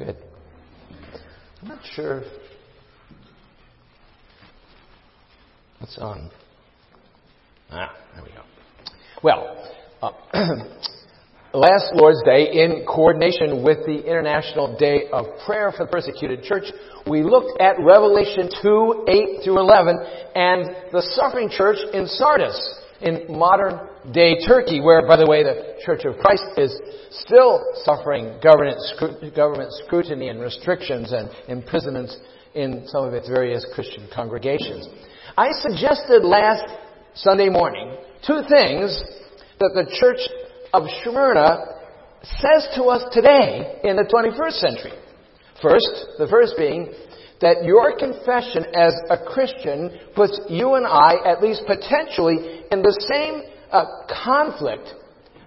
Good. I'm not sure what's on. Ah, there we go. Well, uh, last Lord's Day, in coordination with the International Day of Prayer for the Persecuted Church, we looked at Revelation 2, 8 through 11, and the suffering church in Sardis, in modern day Turkey, where, by the way, the Church of Christ is still suffering government, government scrutiny and restrictions and imprisonments in some of its various Christian congregations. I suggested last Sunday morning two things that the Church of Smyrna says to us today in the 21st century. First, the first being that your confession as a Christian puts you and I, at least potentially, in the same uh, conflict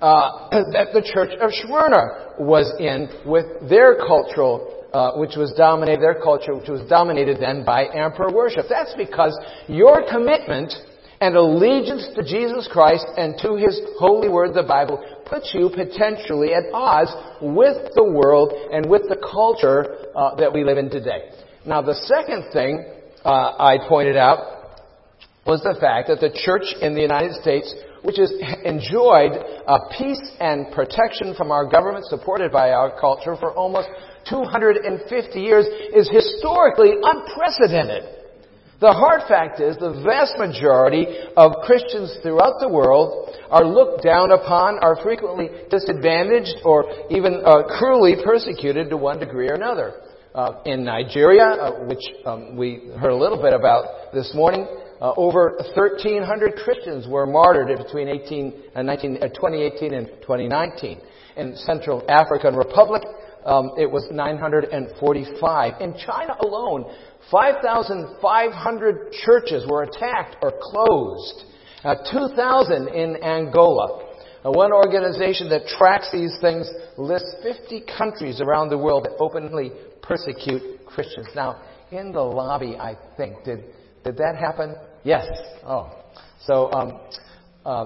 uh, that the church of Smyrna was in with their cultural, uh, which was dominated, their culture, which was dominated then by emperor worship. That's because your commitment and allegiance to Jesus Christ and to His holy word, the Bible, puts you potentially at odds with the world and with the culture uh, that we live in today. Now, the second thing uh, I pointed out was the fact that the church in the United States, which has enjoyed peace and protection from our government, supported by our culture for almost 250 years, is historically unprecedented. The hard fact is the vast majority of Christians throughout the world are looked down upon, are frequently disadvantaged, or even uh, cruelly persecuted to one degree or another uh, in Nigeria, uh, which um, we heard a little bit about this morning. Uh, over 1,300 Christians were martyred between 18, 19, uh, 2018 and 2019. In Central African Republic, um, it was 945. In China alone, 5,500 churches were attacked or closed. Uh, 2,000 in Angola. Uh, one organization that tracks these things lists 50 countries around the world that openly persecute Christians. Now, in the lobby, I think, did, did that happen? Yes. Oh. So, um, uh,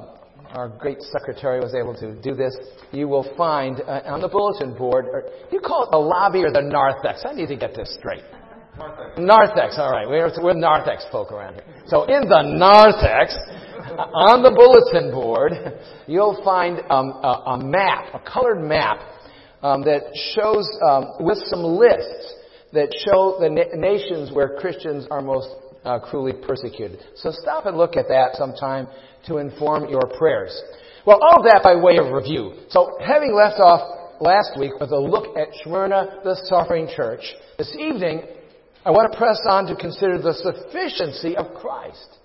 our great secretary was able to do this. You will find uh, on the bulletin board, or you call it the lobby or the narthex? I need to get this straight. Narthex. Narthex, all right. We're, we're narthex folk around here. So in the narthex, on the bulletin board, you'll find um, a, a, map, a colored map um, that shows um, with some lists that show the na- nations where Christians are most uh, cruelly persecuted. So stop and look at that sometime to inform your prayers. Well, all of that by way of review. So having left off last week with a look at Smyrna, the suffering church, this evening I want to press on to consider the sufficiency of Christ.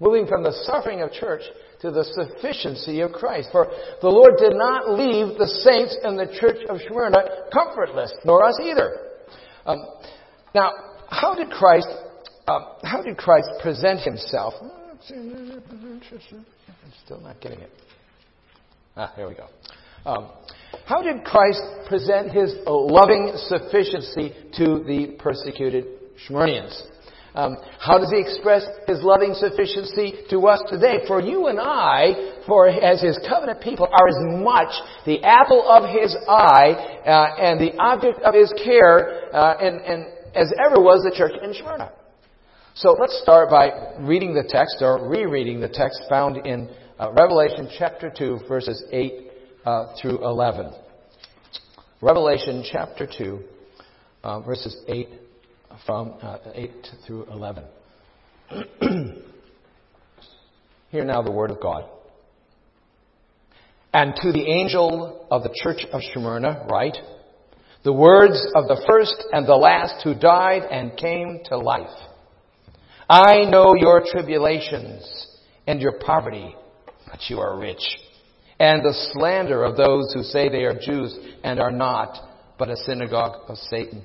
Moving from the suffering of church to the sufficiency of Christ. For the Lord did not leave the saints in the church of Smyrna comfortless, nor us either. Um, now, how did Christ, uh, how did Christ present himself? I'm still not getting it. Ah, here we go. Um, how did Christ present his loving sufficiency to the persecuted Smyrnians? Um, how does he express his loving sufficiency to us today? For you and I, for as his covenant people, are as much the apple of his eye uh, and the object of his care, uh, and, and as ever was the church in Smyrna. So let's start by reading the text or rereading the text found in uh, Revelation chapter 2, verses 8 uh, through 11. Revelation chapter 2, uh, verses 8 from uh, 8 through 11. Hear now the word of God. And to the angel of the church of Smyrna, write, the words of the first and the last who died and came to life. I know your tribulations and your poverty, but you are rich. And the slander of those who say they are Jews and are not, but a synagogue of Satan.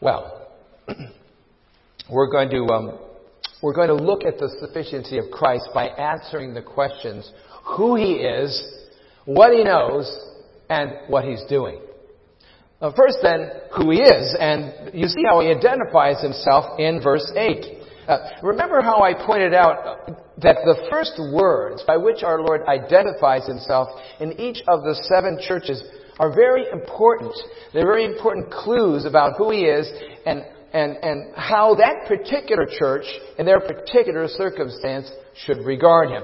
Well, we're going to um, we're going to look at the sufficiency of Christ by answering the questions: who He is, what He knows, and what He's doing. Uh, first, then, who He is, and you see how He identifies Himself in verse eight. Uh, remember how I pointed out that the first words by which our Lord identifies Himself in each of the seven churches are very important. They're very important clues about who He is and, and, and how that particular church, in their particular circumstance, should regard Him.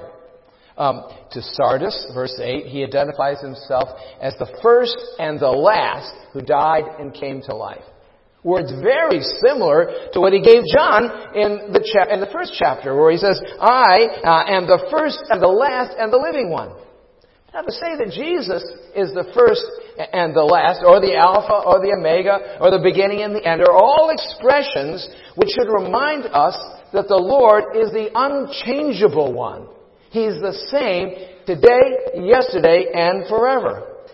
Um, to Sardis, verse 8, he identifies himself as the first and the last who died and came to life. Words very similar to what he gave John in the, cha- in the first chapter, where he says, I uh, am the first and the last and the living one. Now, to say that Jesus is the first and the last, or the Alpha, or the Omega, or the beginning and the end, are all expressions which should remind us that the Lord is the unchangeable one. He's the same today, yesterday, and forever.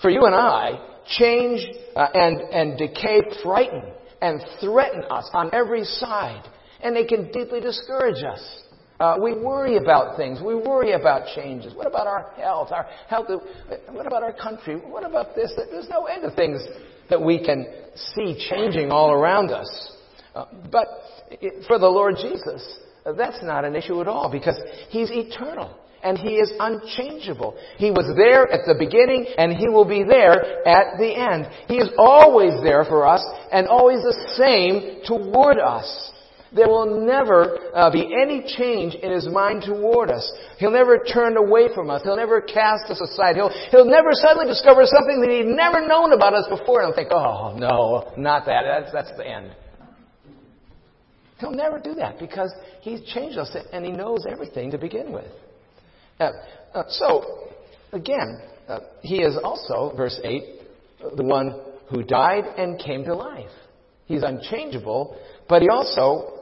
For you and I, change uh, and, and decay frighten and threaten us on every side, and they can deeply discourage us. Uh, we worry about things. We worry about changes. What about our health? Our health. What about our country? What about this? There's no end to things that we can see changing all around us. Uh, but for the Lord Jesus, that's not an issue at all because He's eternal and He is unchangeable. He was there at the beginning and He will be there at the end. He is always there for us and always the same toward us. There will never uh, be any change in his mind toward us. He'll never turn away from us. He'll never cast us aside. He'll, he'll never suddenly discover something that he'd never known about us before and think, oh, no, not that. That's, that's the end. He'll never do that because he's changed us and he knows everything to begin with. Uh, uh, so, again, uh, he is also, verse 8, the one who died and came to life. He's unchangeable, but he also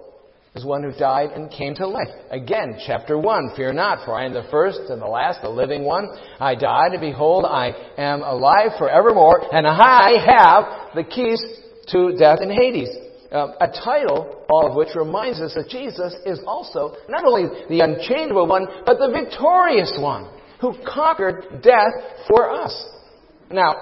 is one who died and came to life. Again, chapter 1, Fear not, for I am the first and the last, the living one. I died, and behold, I am alive forevermore, and I have the keys to death and Hades. Uh, a title, all of which reminds us that Jesus is also not only the unchangeable one, but the victorious one who conquered death for us. Now,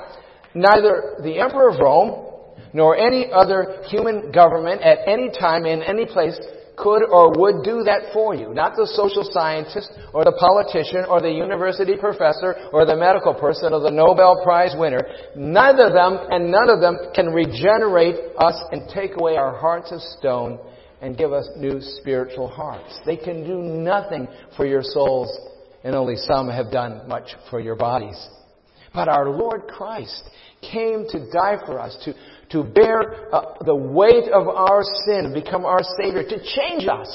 neither the Emperor of Rome nor any other human government at any time in any place could or would do that for you. Not the social scientist or the politician or the university professor or the medical person or the Nobel Prize winner. None of them and none of them can regenerate us and take away our hearts of stone and give us new spiritual hearts. They can do nothing for your souls and only some have done much for your bodies. But our Lord Christ came to die for us, to to bear uh, the weight of our sin, become our Savior, to change us,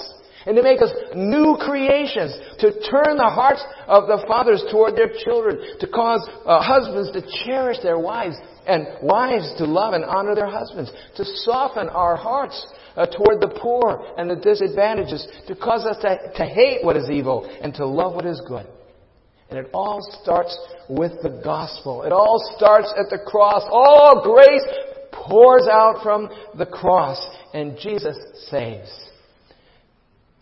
and to make us new creations, to turn the hearts of the fathers toward their children, to cause uh, husbands to cherish their wives, and wives to love and honor their husbands, to soften our hearts uh, toward the poor and the disadvantages, to cause us to, to hate what is evil and to love what is good. And it all starts with the gospel. It all starts at the cross. All grace pours out from the cross, and Jesus saves.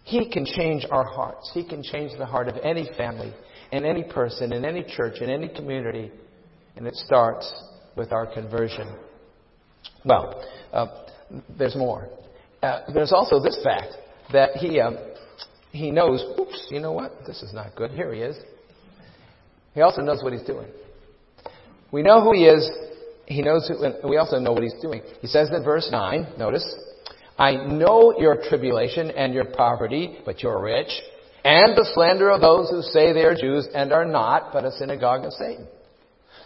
He can change our hearts. He can change the heart of any family, and any person, in any church, in any community, and it starts with our conversion. Well, uh, there's more. Uh, there's also this fact that he uh, he knows. Oops, you know what? This is not good. Here he is. He also knows what he's doing. We know who he is he knows, who, we also know what he's doing. He says in verse 9, notice, I know your tribulation and your poverty, but you're rich, and the slander of those who say they are Jews and are not, but a synagogue of Satan.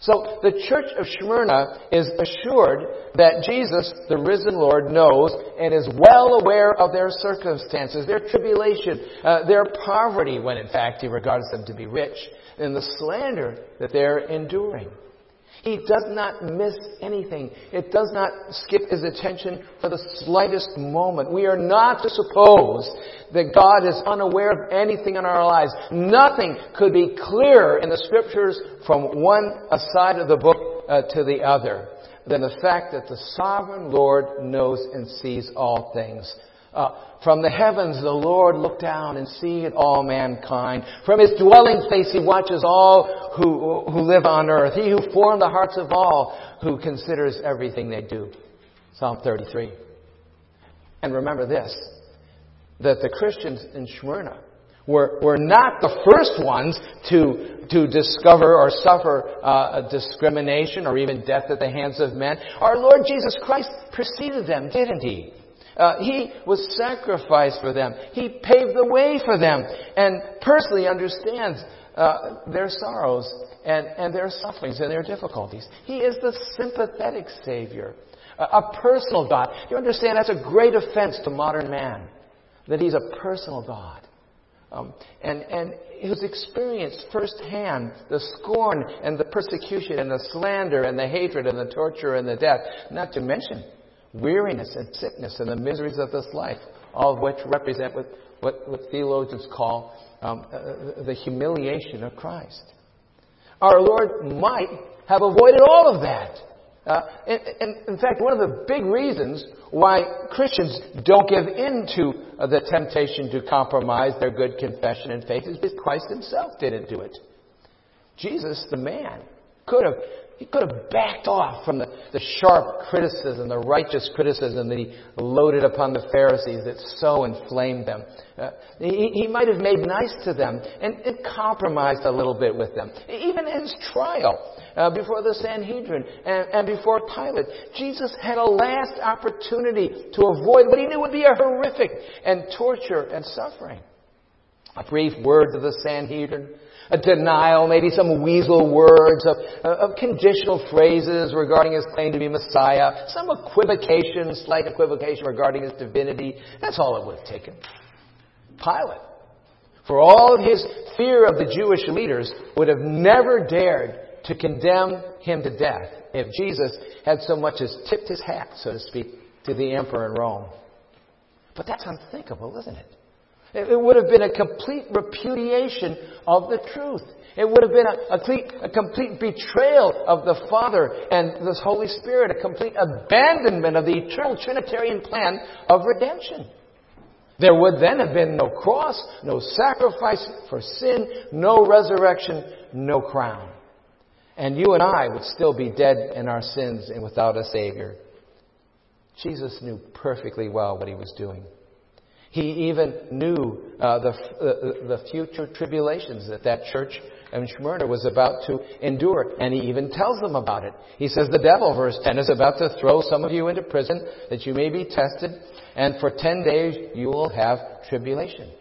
So the church of Smyrna is assured that Jesus, the risen Lord, knows and is well aware of their circumstances, their tribulation, uh, their poverty, when in fact he regards them to be rich, and the slander that they're enduring. He does not miss anything. It does not skip his attention for the slightest moment. We are not to suppose that God is unaware of anything in our lives. Nothing could be clearer in the scriptures from one side of the book uh, to the other than the fact that the sovereign Lord knows and sees all things. Uh, from the heavens, the Lord looked down and seeth all mankind. From his dwelling place, he watches all who, who live on earth. He who formed the hearts of all, who considers everything they do. Psalm 33. And remember this, that the Christians in Smyrna were, were not the first ones to, to discover or suffer uh, discrimination or even death at the hands of men. Our Lord Jesus Christ preceded them, didn't he? Uh, he was sacrificed for them. He paved the way for them and personally understands uh, their sorrows and, and their sufferings and their difficulties. He is the sympathetic Savior, a, a personal God. You understand that's a great offense to modern man, that He's a personal God. Um, and, and who's experienced firsthand the scorn and the persecution and the slander and the hatred and the torture and the death, not to mention weariness and sickness and the miseries of this life, all of which represent what, what, what theologians call um, uh, the humiliation of Christ. Our Lord might have avoided all of that. Uh, and, and, in fact, one of the big reasons why Christians don't give in to uh, the temptation to compromise their good confession and faith is because Christ himself didn't do it. Jesus, the man, could have he could have backed off from the, the sharp criticism, the righteous criticism that he loaded upon the Pharisees that so inflamed them. Uh, he, he might have made nice to them and, and, compromised a little bit with them. Even in his trial uh, before the Sanhedrin and, and before Pilate, Jesus had a last opportunity to avoid what he knew would be a horrific and torture and suffering. A brief word to the Sanhedrin a denial, maybe some weasel words of, uh, of conditional phrases regarding his claim to be Messiah, some equivocation, slight equivocation regarding his divinity. That's all it would have taken. Pilate, for all his fear of the Jewish leaders, would have never dared to condemn him to death if Jesus had so much as tipped his hat, so to speak, to the emperor in Rome. But that's unthinkable, isn't it? It would have been a complete repudiation of the truth. It would have been a, a, complete, a complete betrayal of the Father and the Holy Spirit, a complete abandonment of the eternal Trinitarian plan of redemption. There would then have been no cross, no sacrifice for sin, no resurrection, no crown. And you and I would still be dead in our sins and without a Savior. Jesus knew perfectly well what he was doing. He even knew uh, the, the future tribulations that that church in Smyrna was about to endure, and he even tells them about it. He says, The devil, verse 10, is about to throw some of you into prison that you may be tested, and for 10 days you will have tribulation.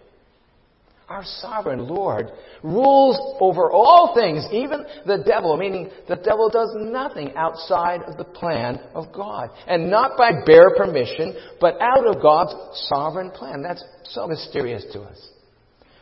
Our sovereign Lord rules over all things, even the devil, meaning the devil does nothing outside of the plan of God. And not by bare permission, but out of God's sovereign plan. That's so mysterious to us.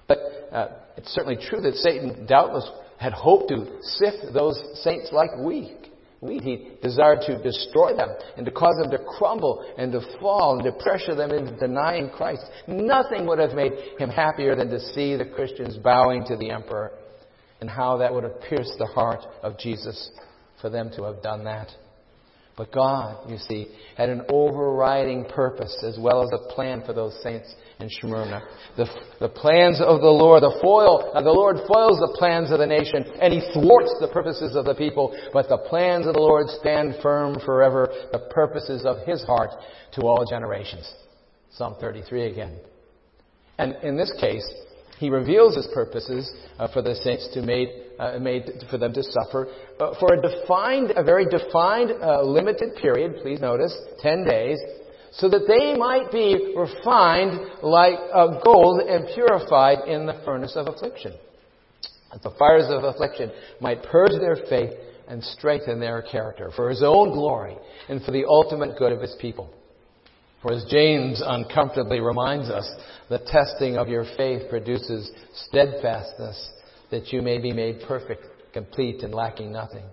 But uh, it's certainly true that Satan doubtless had hoped to sift those saints like wheat. Wheat. He desired to destroy them and to cause them to crumble and to fall and to pressure them into denying Christ. Nothing would have made him happier than to see the Christians bowing to the emperor and how that would have pierced the heart of Jesus for them to have done that. But God, you see, had an overriding purpose as well as a plan for those saints in Smyrna. The, the plans of the Lord, the foil, uh, the Lord foils the plans of the nation, and He thwarts the purposes of the people. But the plans of the Lord stand firm forever, the purposes of His heart to all generations. Psalm 33 again. And in this case, He reveals His purposes uh, for the saints to made, uh, made for them to suffer for a defined, a very defined, uh, limited period. Please notice, ten days so that they might be refined like gold and purified in the furnace of affliction. That the fires of affliction might purge their faith and strengthen their character for his own glory and for the ultimate good of his people. For as James uncomfortably reminds us, the testing of your faith produces steadfastness that you may be made perfect, complete, and lacking nothing.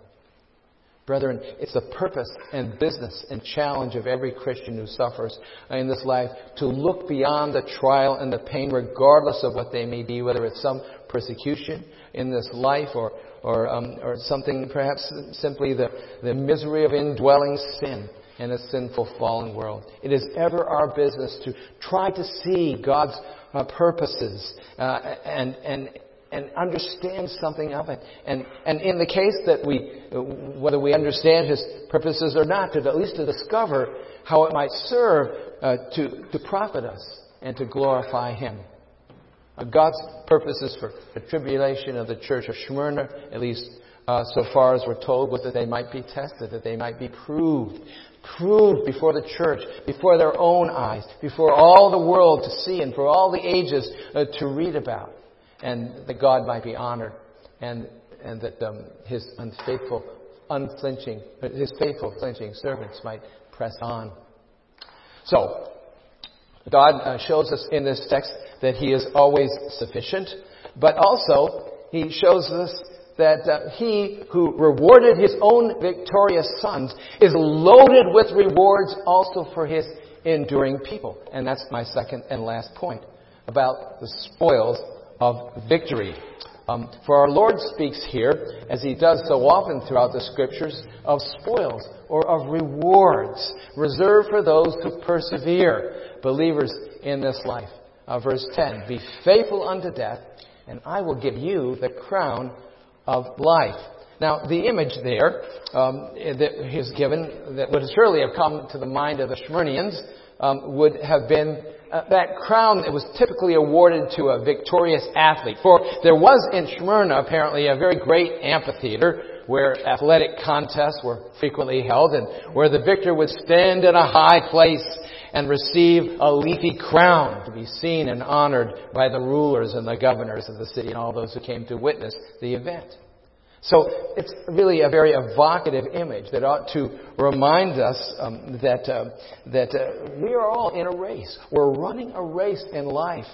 Brethren, it's the purpose and business and challenge of every Christian who suffers in this life to look beyond the trial and the pain, regardless of what they may be, whether it's some persecution in this life or, or, um, or something perhaps simply the, the misery of indwelling sin in a sinful fallen world. It is ever our business to try to see God's uh, purposes uh, and, and, and understand something of it. And, and in the case that we, whether we understand His purposes or not, to at least to discover how it might serve uh, to, to profit us and to glorify Him. Uh, God's purposes for the tribulation of the church of Smyrna, at least uh, so far as we're told, was that they might be tested, that they might be proved, proved before the church, before their own eyes, before all the world to see and for all the ages uh, to read about, and that God might be honored, and and that um, His unfaithful, unflinching, His faithful, flinching servants might press on. So, God uh, shows us in this text that He is always sufficient, but also He shows us that uh, He who rewarded His own victorious sons is loaded with rewards also for His enduring people. And that's my second and last point about the spoils of victory. Um, for our Lord speaks here, as He does so often throughout the Scriptures, of spoils or of rewards reserved for those who persevere, believers in this life. Uh, verse 10 Be faithful unto death, and I will give you the crown of life. Now, the image there um, that is given, that would surely have come to the mind of the Smyrnians, um, would have been uh, that crown that was typically awarded to a victorious athlete. For there was in Smyrna apparently a very great amphitheater where athletic contests were frequently held and where the victor would stand in a high place and receive a leafy crown to be seen and honored by the rulers and the governors of the city and all those who came to witness the event. So it's really a very evocative image that ought to remind us um, that, uh, that uh, we are all in a race. We're running a race in life.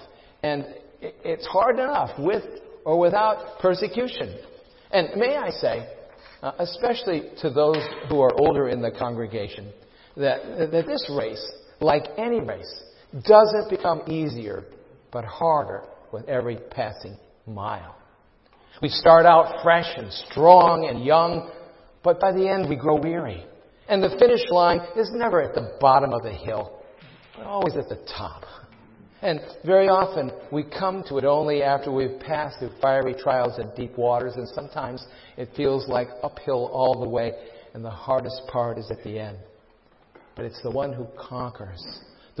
And it's hard enough with or without persecution. And may I say, uh, especially to those who are older in the congregation, that, that this race, like any race, doesn't become easier but harder with every passing mile. We start out fresh and strong and young, but by the end we grow weary. And the finish line is never at the bottom of the hill, but always at the top. And very often we come to it only after we've passed through fiery trials and deep waters, and sometimes it feels like uphill all the way, and the hardest part is at the end. But it's the one who conquers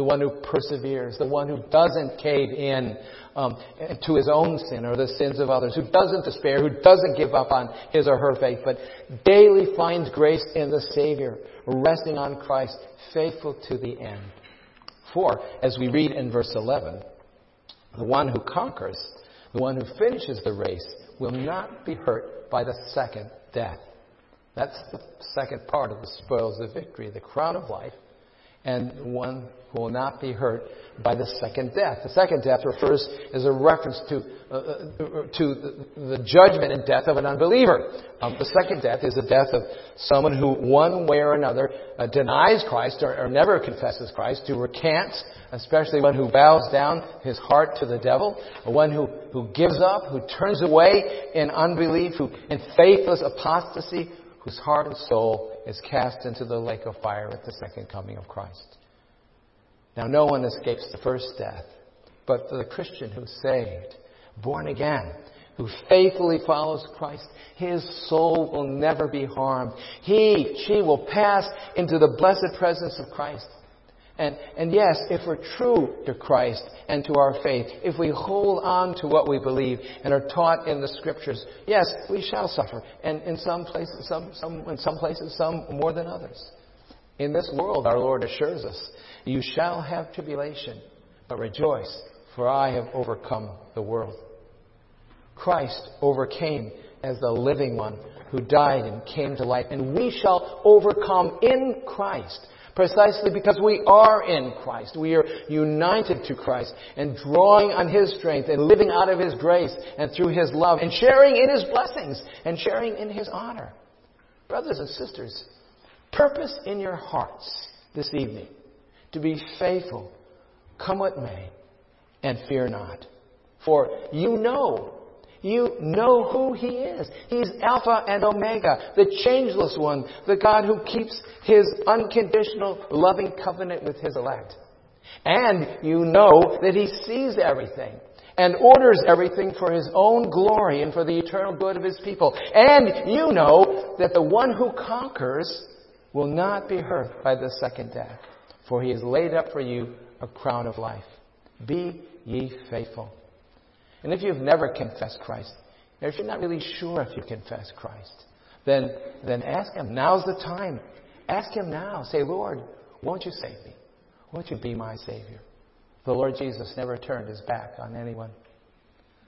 the one who perseveres, the one who doesn't cave in um, to his own sin or the sins of others, who doesn't despair, who doesn't give up on his or her faith, but daily finds grace in the Savior, resting on Christ, faithful to the end. For, as we read in verse 11, the one who conquers, the one who finishes the race, will not be hurt by the second death. That's the second part of the spoils of victory, the crown of life and one who will not be hurt by the second death. The second death refers as a reference to, uh, uh, to the, judgment and death of an unbeliever. Um, the second death is the death of someone who, one way or another, uh, denies Christ or, or, never confesses Christ, who recants, especially one who bows down his heart to the devil, one who, who gives up, who turns away in unbelief, who in faithless apostasy, whose heart and soul is cast into the lake of fire at the second coming of Christ. Now, no one escapes the first death, but for the Christian who's saved, born again, who faithfully follows Christ, his soul will never be harmed. He, she will pass into the blessed presence of Christ. And, and yes, if we're true to Christ and to our faith, if we hold on to what we believe and are taught in the Scriptures, yes, we shall suffer. And in some places, some, some, in some places, some more than others. In this world, our Lord assures us, you shall have tribulation, but rejoice, for I have overcome the world. Christ overcame as the living one who died and came to life, and we shall overcome in Christ Precisely because we are in Christ. We are united to Christ and drawing on His strength and living out of His grace and through His love and sharing in His blessings and sharing in His honor. Brothers and sisters, purpose in your hearts this evening to be faithful, come what may, and fear not. For you know You know who He is. He's Alpha and Omega, the changeless one, the God who keeps His unconditional loving covenant with His elect. And you know that He sees everything and orders everything for His own glory and for the eternal good of His people. And you know that the one who conquers will not be hurt by the second death, for He has laid up for you a crown of life. Be ye faithful. And if you've never confessed Christ, if you're not really sure if you confess Christ, then, then ask Him. Now's the time. Ask Him now. Say, Lord, won't you save me? Won't you be my Savior? The Lord Jesus never turned his back on anyone.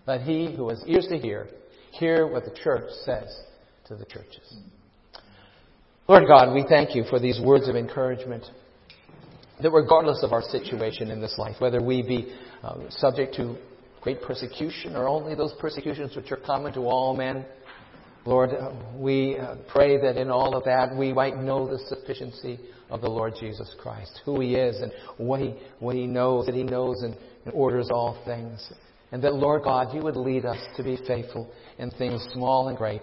Let he who has ears to hear, hear what the church says to the churches. Lord God, we thank you for these words of encouragement that regardless of our situation in this life, whether we be uh, subject to great persecution or only those persecutions which are common to all men, Lord, uh, we uh, pray that in all of that we might know the sufficiency of the Lord Jesus Christ, who He is and what He, what he knows, that He knows and, and orders all things. And that, Lord God, you would lead us to be faithful in things small and great,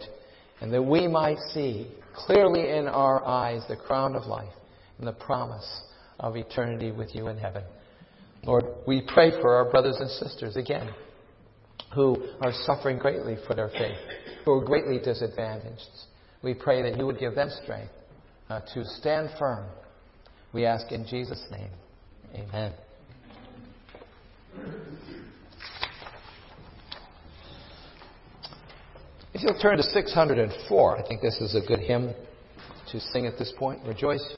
and that we might see clearly in our eyes the crown of life and the promise of eternity with you in heaven. Lord, we pray for our brothers and sisters again who are suffering greatly for their faith, who are greatly disadvantaged. We pray that you would give them strength uh, to stand firm. We ask in Jesus' name. Amen. If you'll turn to 604, I think this is a good hymn to sing at this point. Rejoice.